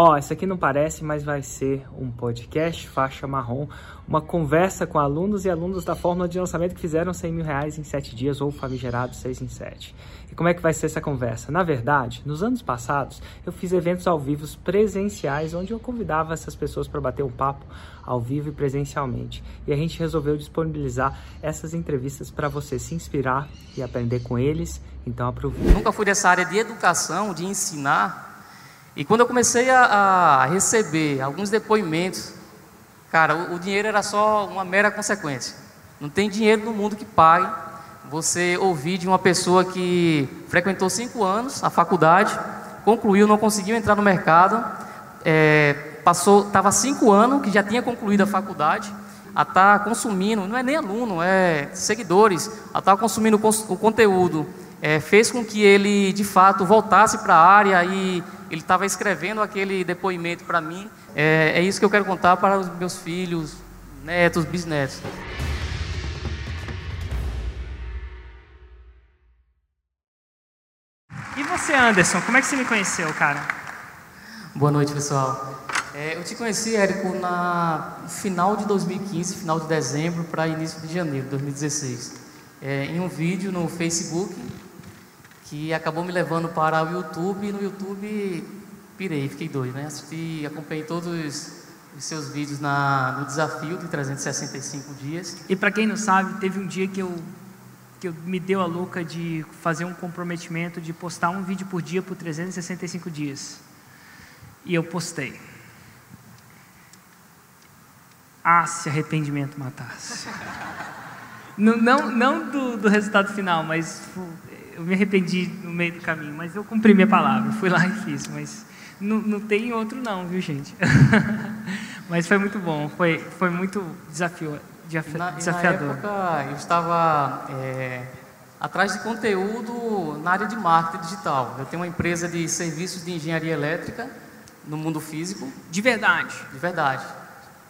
Ó, oh, isso aqui não parece, mas vai ser um podcast faixa marrom, uma conversa com alunos e alunos da fórmula de lançamento que fizeram 100 mil reais em 7 dias ou famigerado 6 em 7. E como é que vai ser essa conversa? Na verdade, nos anos passados, eu fiz eventos ao vivo presenciais, onde eu convidava essas pessoas para bater um papo ao vivo e presencialmente. E a gente resolveu disponibilizar essas entrevistas para você se inspirar e aprender com eles. Então aproveite. Nunca fui dessa área de educação, de ensinar, e quando eu comecei a, a receber alguns depoimentos, cara, o, o, dinheiro era só uma mera consequência. Não tem dinheiro no mundo que pague você ouvir de uma pessoa que frequentou cinco anos a faculdade, concluiu, não conseguiu entrar no mercado, é, passou, estava cinco anos que já tinha concluído a faculdade, a estar tá consumindo, não é nem aluno, é seguidores, a estar tá consumindo o conteúdo, é, fez com que ele de fato voltasse para a área e ele estava escrevendo aquele depoimento para mim. É, é isso que eu quero contar para os meus filhos, netos, bisnetos. E você, Anderson, como é que você me conheceu, cara? Boa noite, pessoal. É, eu te conheci, Érico, na final de 2015, final de dezembro para início de janeiro de 2016. É, em um vídeo no Facebook que acabou me levando para o YouTube e no YouTube pirei, fiquei doido, né? Assisti, acompanhei todos os seus vídeos na, no desafio de 365 dias. E para quem não sabe, teve um dia que eu que eu, me deu a louca de fazer um comprometimento de postar um vídeo por dia por 365 dias. E eu postei. Ah, se arrependimento matasse. não, não, não do, do resultado final, mas eu me arrependi no meio do caminho, mas eu cumpri minha palavra, fui lá e fiz, mas não, não tem outro não, viu gente? mas foi muito bom, foi, foi muito desafio, na, desafiador. Na época eu estava é, atrás de conteúdo na área de marketing digital. Eu tenho uma empresa de serviços de engenharia elétrica no mundo físico. De verdade? De verdade.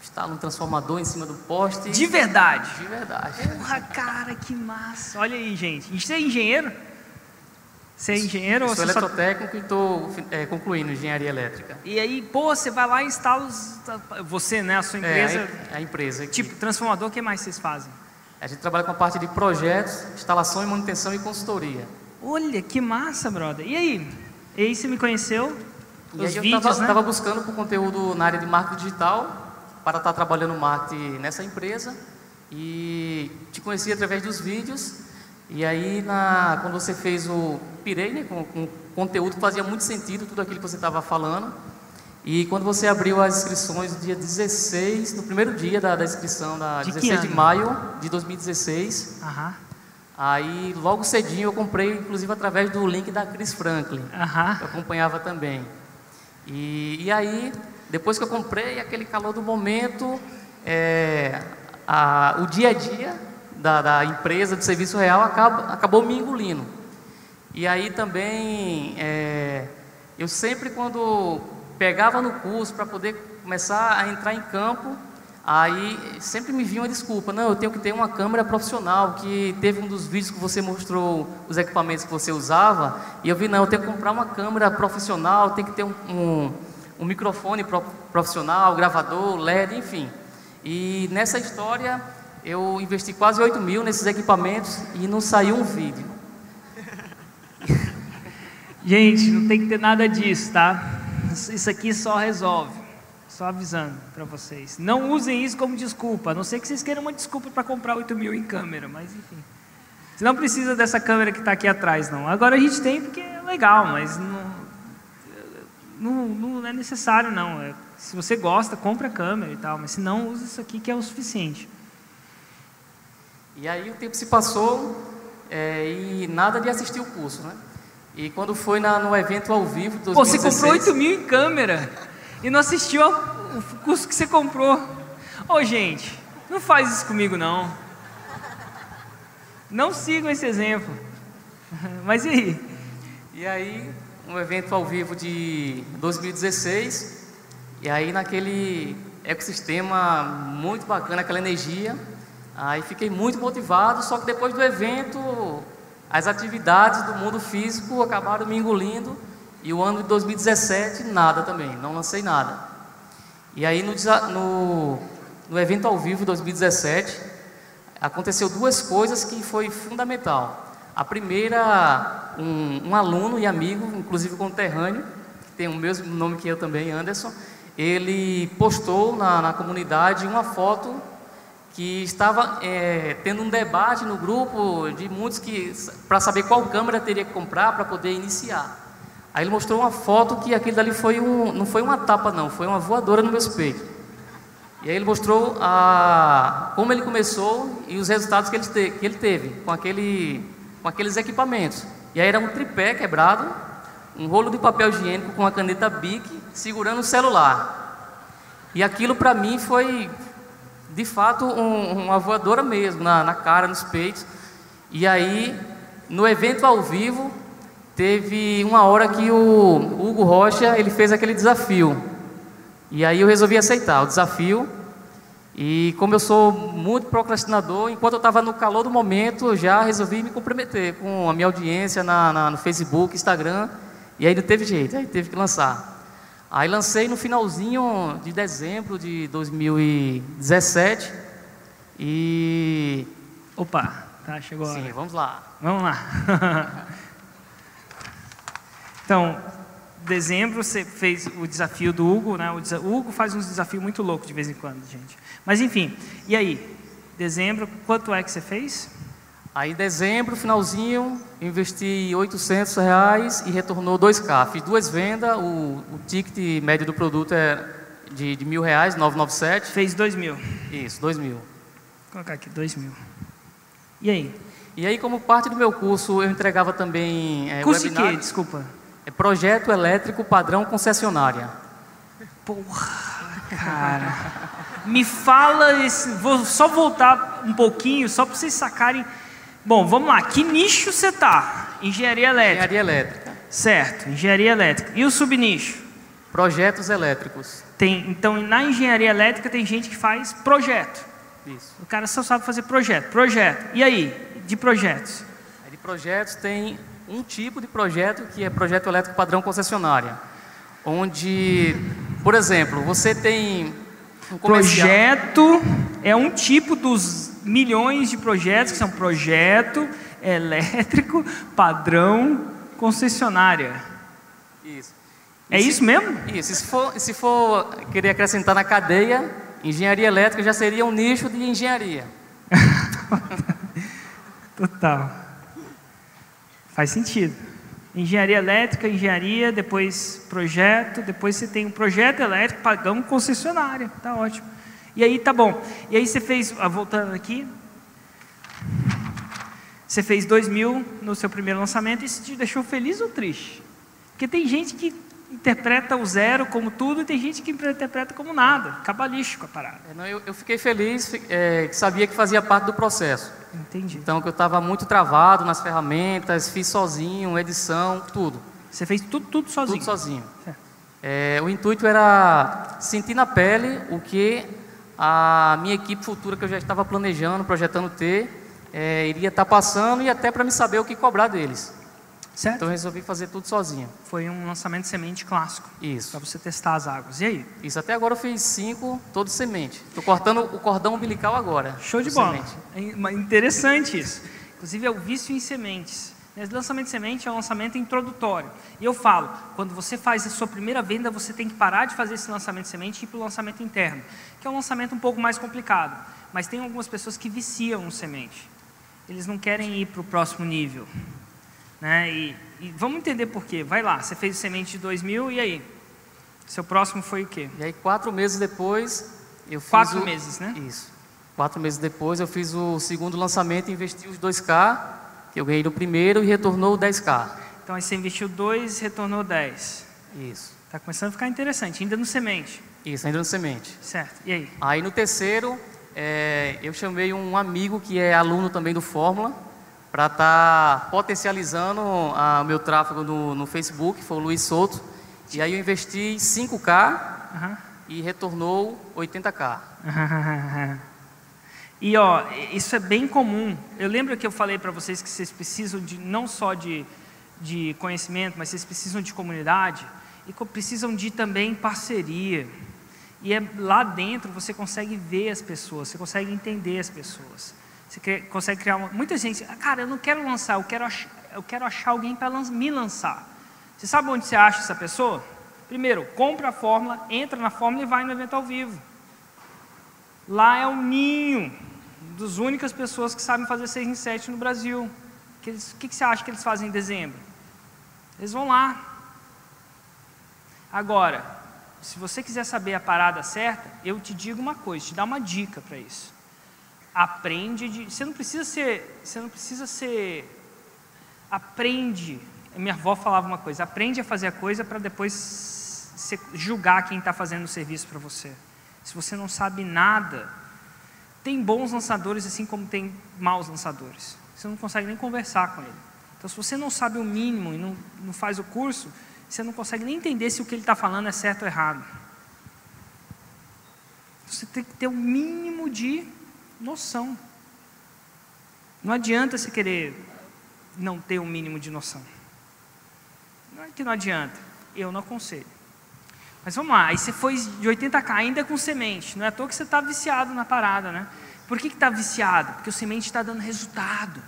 Está um transformador em cima do poste. De verdade? De verdade. Porra, cara, que massa. Olha aí, gente. Você é engenheiro? Você é engenheiro eu ou sou você eletrotécnico só... e estou é, concluindo engenharia elétrica. E aí, pô, você vai lá e instala os... Você, né, a sua empresa... É, a, empresa. Aqui. Tipo, transformador, o que mais vocês fazem? A gente trabalha com a parte de projetos, instalação e manutenção e consultoria. Olha, que massa, brother. E aí? E aí você me conheceu? E os aí vídeos, eu estava né? buscando por conteúdo na área de marketing digital para estar trabalhando marketing nessa empresa e te conheci através dos vídeos e aí, na, quando você fez o Pirei, né, com, com conteúdo que fazia muito sentido, tudo aquilo que você estava falando. E quando você abriu as inscrições no dia 16, no primeiro dia da, da inscrição, da de 16 de maio de 2016, uhum. aí logo cedinho eu comprei, inclusive através do link da Chris Franklin, uhum. eu acompanhava também. E, e aí, depois que eu comprei, aquele calor do momento, é, a, o dia a dia da, da empresa de serviço real acaba, acabou me engolindo. E aí também, é, eu sempre quando pegava no curso para poder começar a entrar em campo, aí sempre me vinha uma desculpa, não, eu tenho que ter uma câmera profissional, que teve um dos vídeos que você mostrou os equipamentos que você usava, e eu vi, não, eu tenho que comprar uma câmera profissional, tem que ter um, um, um microfone profissional, gravador, LED, enfim. E nessa história eu investi quase 8 mil nesses equipamentos e não saiu um vídeo. Gente, não tem que ter nada disso, tá? Isso aqui só resolve. Só avisando para vocês. Não usem isso como desculpa, a não ser que vocês queiram uma desculpa para comprar 8 mil em câmera, mas enfim. Você não precisa dessa câmera que está aqui atrás, não. Agora a gente tem porque é legal, mas não, não, não é necessário, não. É, se você gosta, compra a câmera e tal, mas se não, use isso aqui que é o suficiente. E aí o tempo se passou é, e nada de assistir o curso, né? E quando foi na, no evento ao vivo, 2016... Pô, você comprou 8 mil em câmera e não assistiu ao o curso que você comprou. Ô, oh, gente, não faz isso comigo, não. Não sigam esse exemplo. Mas e aí? E aí, um evento ao vivo de 2016, e aí naquele ecossistema muito bacana, aquela energia, Aí fiquei muito motivado, só que depois do evento, as atividades do mundo físico acabaram me engolindo E o ano de 2017, nada também, não lancei nada. E aí no, no, no evento ao vivo 2017, aconteceu duas coisas que foi fundamental. A primeira, um, um aluno e amigo, inclusive conterrâneo, que tem o mesmo nome que eu também, Anderson, ele postou na, na comunidade uma foto que estava é, tendo um debate no grupo de muitos que para saber qual câmera teria que comprar para poder iniciar. Aí ele mostrou uma foto que aquele dali foi um, não foi uma tapa não, foi uma voadora no meu peito. E aí ele mostrou a, como ele começou e os resultados que ele, te, que ele teve com, aquele, com aqueles equipamentos. E aí era um tripé quebrado, um rolo de papel higiênico com uma caneta Bic segurando o celular. E aquilo para mim foi, de fato, um, uma voadora mesmo, na, na cara, nos peitos. E aí, no evento ao vivo, teve uma hora que o Hugo Rocha ele fez aquele desafio. E aí eu resolvi aceitar o desafio. E como eu sou muito procrastinador, enquanto eu estava no calor do momento, eu já resolvi me comprometer com a minha audiência na, na, no Facebook, Instagram. E aí não teve jeito, aí teve que lançar. Aí lancei no finalzinho de dezembro de 2017. E. Opa, tá, chegou a hora. Sim, vamos lá. Vamos lá. Então, dezembro você fez o desafio do Hugo, né? O, Hugo faz uns desafios muito loucos de vez em quando, gente. Mas enfim, e aí? Dezembro, quanto é que você fez? Aí em dezembro, finalzinho, investi 800 reais e retornou 2K. Fiz duas vendas, o, o ticket médio do produto é de, de mil reais, 997. Fez dois mil. Isso, dois mil. Vou colocar aqui, dois mil. E aí? E aí, como parte do meu curso, eu entregava também é, Curso de quê? Desculpa. É projeto elétrico padrão concessionária. Porra, cara. Me fala esse. Vou só voltar um pouquinho, só para vocês sacarem. Bom, vamos lá. Que nicho você tá? Engenharia elétrica. Engenharia elétrica. Certo, engenharia elétrica. E o subnicho? Projetos elétricos. Tem, então, na engenharia elétrica tem gente que faz projeto. Isso. O cara só sabe fazer projeto. Projeto. E aí, de projetos? De projetos tem um tipo de projeto que é projeto elétrico padrão concessionária, onde, por exemplo, você tem um projeto é um tipo dos milhões de projetos que são projeto elétrico padrão concessionária. Isso. É isso mesmo? Isso. Se for, se for querer acrescentar na cadeia, engenharia elétrica já seria um nicho de engenharia. Total. Faz sentido. Engenharia elétrica, engenharia, depois projeto, depois você tem um projeto elétrico, pagamos concessionária, tá ótimo. E aí tá bom. E aí você fez, ah, voltando aqui, você fez dois mil no seu primeiro lançamento e isso te deixou feliz ou triste? Porque tem gente que interpreta o zero como tudo e tem gente que interpreta como nada, cabalístico a parada. É, não, eu, eu, fiquei feliz, é, sabia que fazia parte do processo. Entendi. Então que eu estava muito travado nas ferramentas, fiz sozinho, edição, tudo. Você fez tudo, tudo sozinho? Tudo sozinho. É, o intuito era sentir na pele o que a minha equipe futura que eu já estava planejando, projetando ter, é, iria estar tá passando e até para me saber o que cobrar deles. Certo? Então eu resolvi fazer tudo sozinho. Foi um lançamento de semente clássico. Isso. Para você testar as águas. E aí? Isso, até agora eu fiz cinco, todos semente. Estou cortando o cordão umbilical agora. Show de bola. Semente. É interessante isso. Inclusive é o vício em sementes. Esse lançamento de semente é um lançamento introdutório. E eu falo, quando você faz a sua primeira venda, você tem que parar de fazer esse lançamento de semente e ir para o lançamento interno, que é um lançamento um pouco mais complicado. Mas tem algumas pessoas que viciam no semente. Eles não querem ir para o próximo nível. Né? E, e, vamos entender por quê. Vai lá, você fez o semente de 2000 e aí? Seu próximo foi o quê? E aí, quatro meses depois, eu fiz. Quatro o... meses, né? Isso. Quatro meses depois, eu fiz o segundo lançamento e investi os 2K, que eu ganhei no primeiro e retornou 10K. Então, aí você investiu 2 e retornou 10. Isso. Está começando a ficar interessante, ainda no semente. Isso, ainda no semente. Certo. E aí? Aí, no terceiro, é, eu chamei um amigo que é aluno também do Fórmula para estar tá potencializando o meu tráfego no, no, Facebook, foi o Luiz Souto. E aí eu investi 5K uhum. e retornou 80K. E ó, isso é bem comum. Eu lembro que eu falei para vocês que vocês precisam de não só de de conhecimento, mas vocês precisam de comunidade e precisam de também parceria. E é, lá dentro você consegue ver as pessoas, você consegue entender as pessoas. Você consegue criar uma, muita gente, ah, cara, eu não quero lançar, eu quero achar, eu quero achar alguém para me lançar. Você sabe onde você acha essa pessoa? Primeiro, compra a fórmula, entra na fórmula e vai no evento ao vivo. Lá é o ninho das únicas pessoas que sabem fazer 6 em 7 no Brasil. O que, que, que você acha que eles fazem em dezembro? Eles vão lá. Agora, se você quiser saber a parada certa, eu te digo uma coisa, te dá uma dica para isso. Aprende de, você não precisa ser, você não precisa ser aprende. Minha avó falava uma coisa, aprende a fazer a coisa para depois julgar quem está fazendo o serviço para você. Se você não sabe nada, tem bons lançadores assim como tem maus lançadores. Você não consegue nem conversar com ele. Então, se você não sabe o mínimo e não, não faz o curso, você não consegue nem entender se o que ele está falando é certo ou errado. Você tem que ter o mínimo de noção. Não adianta você querer não ter o mínimo de noção. Não é que não adianta, eu não aconselho. Mas vamos lá, aí você foi de 80k ainda com semente. Não é à toa que você está viciado na parada, né? Por que está viciado? Porque o semente está dando resultado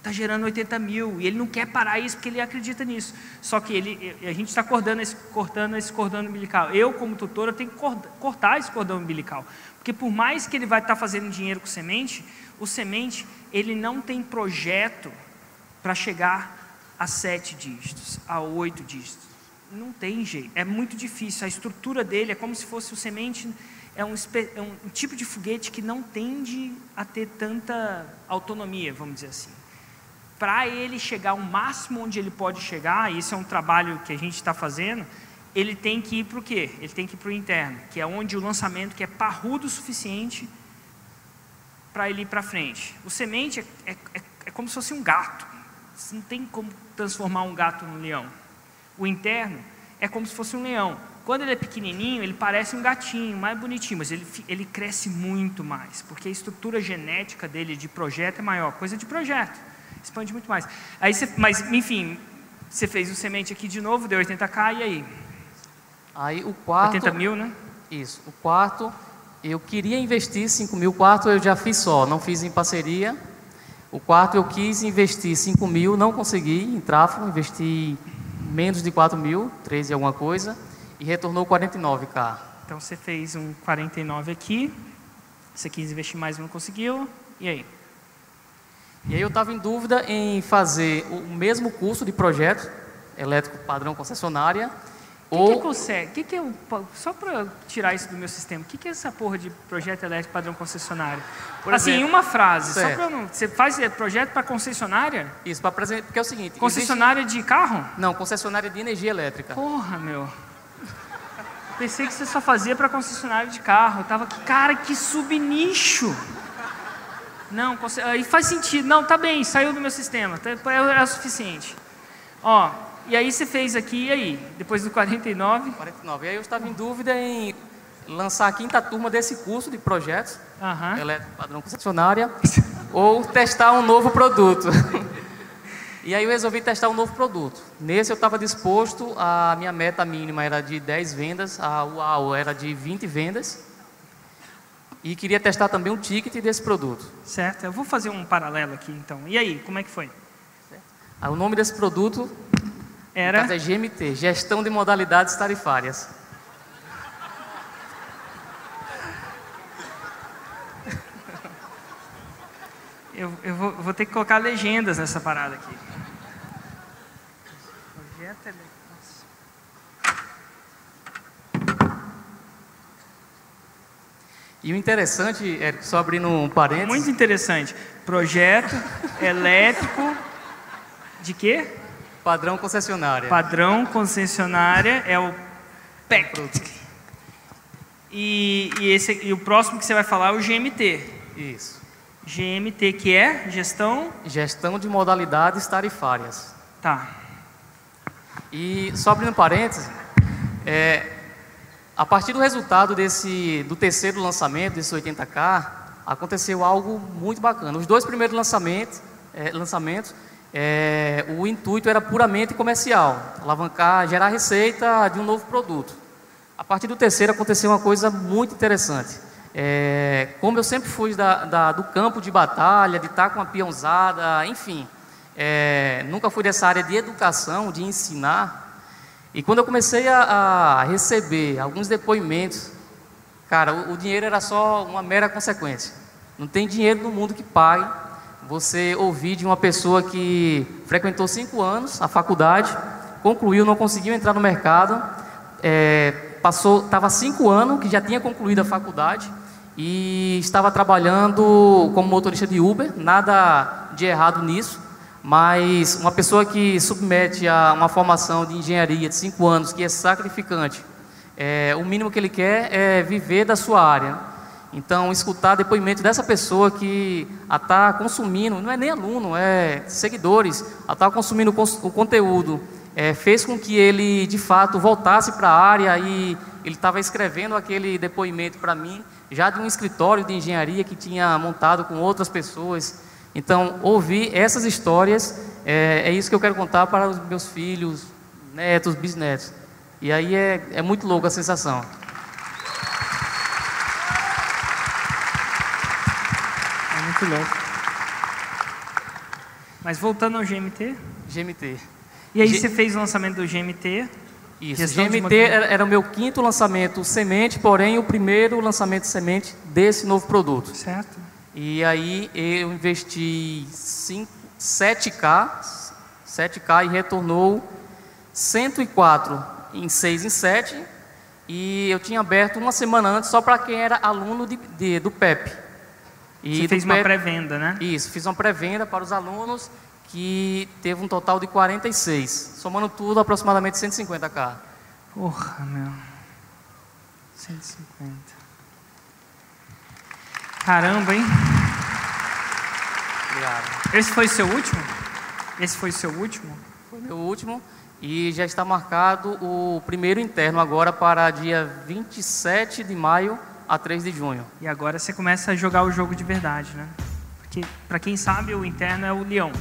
está gerando 80 mil e ele não quer parar isso porque ele acredita nisso. Só que ele, a gente está cortando esse, cortando esse cordão umbilical. Eu, como tutora, tenho que cortar esse cordão umbilical. Porque por mais que ele vai estar tá fazendo dinheiro com semente, o semente, ele não tem projeto para chegar a sete dígitos, a oito dígitos. Não tem jeito, é muito difícil. A estrutura dele é como se fosse o semente, é um, é um tipo de foguete que não tende a ter tanta autonomia, vamos dizer assim para ele chegar ao máximo onde ele pode chegar, isso é um trabalho que a gente está fazendo, ele tem que ir para o quê? Ele tem que ir para o interno, que é onde o lançamento que é parrudo o suficiente para ele ir para frente. O semente é, é, é, como se fosse um gato. Você não tem como transformar um gato num leão. O interno é como se fosse um leão. Quando ele é pequenininho, ele parece um gatinho, mais bonitinho, mas ele, ele cresce muito mais, porque a estrutura genética dele de projeto é maior, coisa de projeto expande muito mais. Aí você, mas, enfim, você fez o semente aqui de novo, deu 80k, e aí? Aí o quarto... 80 mil, né? Isso. O quarto, eu queria investir 5 mil. O quarto eu já fiz só, não fiz em parceria. O quarto eu quis investir 5 mil, não consegui em tráfego, investi menos de 4 mil, 13 alguma coisa, e retornou 49k. Então você fez um 49 aqui, você quis investir mais, não conseguiu, e aí? E aí eu estava em dúvida em fazer o mesmo curso de projeto elétrico padrão concessionária. Que ou... que consegue? Que que é só para tirar isso do meu sistema, o que, que é essa porra de projeto elétrico padrão concessionária? Por assim, exemplo, em uma frase, certo. só para não. Você faz é, projeto para concessionária? Isso, para apresentar. Porque é o seguinte. Concessionária existe... de carro? Não, concessionária de energia elétrica. Porra, meu. Pensei que você só fazia para concessionária de carro. Eu tava, cara, que subnicho. Não, aí faz sentido. Não, tá bem, saiu do meu sistema, tá, é, é o suficiente. Ó, e aí você fez aqui, e aí? Depois do 49? 49. E aí eu estava em dúvida em lançar a quinta turma desse curso de projetos, uhum. elétrico padrão concessionária, ou testar um novo produto. e aí eu resolvi testar um novo produto. Nesse eu estava disposto, a minha meta mínima era de 10 vendas, a UAU era de 20 vendas. E queria testar também o ticket desse produto. Certo, eu vou fazer um paralelo aqui então. E aí, como é que foi? Ah, o nome desse produto era é GMT, Gestão de Modalidades Tarifárias. Eu, eu vou, vou, ter que colocar legendas nessa parada aqui. Projeto E o interessante, é, só abrindo um parênteses. Muito interessante. Projeto elétrico de quê? Padrão concessionária. Padrão concessionária é o PEC. E, e, esse, e o próximo que você vai falar é o GMT. Isso. GMT que é gestão? Gestão de modalidades tarifárias. Tá. E só abrindo parênteses, é, a partir do resultado desse, do terceiro lançamento, desse 80K, aconteceu algo muito bacana. Os dois primeiros lançamentos, é, lançamentos é, o intuito era puramente comercial, alavancar, gerar receita de um novo produto. A partir do terceiro aconteceu uma coisa muito interessante. É, como eu sempre fui da, da, do campo de batalha, de estar com a peãozada, enfim, é, nunca fui dessa área de educação, de ensinar. E quando eu comecei a, a receber alguns depoimentos, cara, o, o dinheiro era só uma mera consequência. Não tem dinheiro no mundo que pague você ouvir de uma pessoa que frequentou cinco anos a faculdade, concluiu, não conseguiu entrar no mercado, é, passou, estava cinco anos que já tinha concluído a faculdade e estava trabalhando como motorista de Uber, nada de errado nisso, mas uma pessoa que submete a uma formação de engenharia de cinco anos, que é sacrificante, é, o mínimo que ele quer é viver da sua área. Então, escutar depoimento dessa pessoa que está consumindo, não é nem aluno, é seguidores, está consumindo o conteúdo, é, fez com que ele, de fato, voltasse para a área e ele estava escrevendo aquele depoimento para mim, já de um escritório de engenharia que tinha montado com outras pessoas. Então, ouvir essas histórias é, é isso que eu quero contar para os meus filhos, netos, bisnetos. E aí é, é muito louco a sensação. Muito louco. Mas voltando ao GMT. GMT. E aí G... você fez o lançamento do GMT. Isso, GMT era, era o meu quinto lançamento semente, porém o primeiro lançamento semente desse novo produto. Certo. E aí eu investi 5, 7K, 7K e retornou 104 em 6 em 7. E eu tinha aberto uma semana antes só para quem era aluno de, de, do PEP. E Você fez uma pré-venda, né? Isso, fiz uma pré-venda para os alunos que teve um total de 46. Somando tudo, aproximadamente 150k. Porra, meu. 150. Caramba, hein? Obrigado. Esse foi seu último? Esse foi seu último? Foi meu último. E já está marcado o primeiro interno agora para dia 27 de maio a 3 de junho. E agora você começa a jogar o jogo de verdade, né? Porque, para quem sabe, o interno é o leão.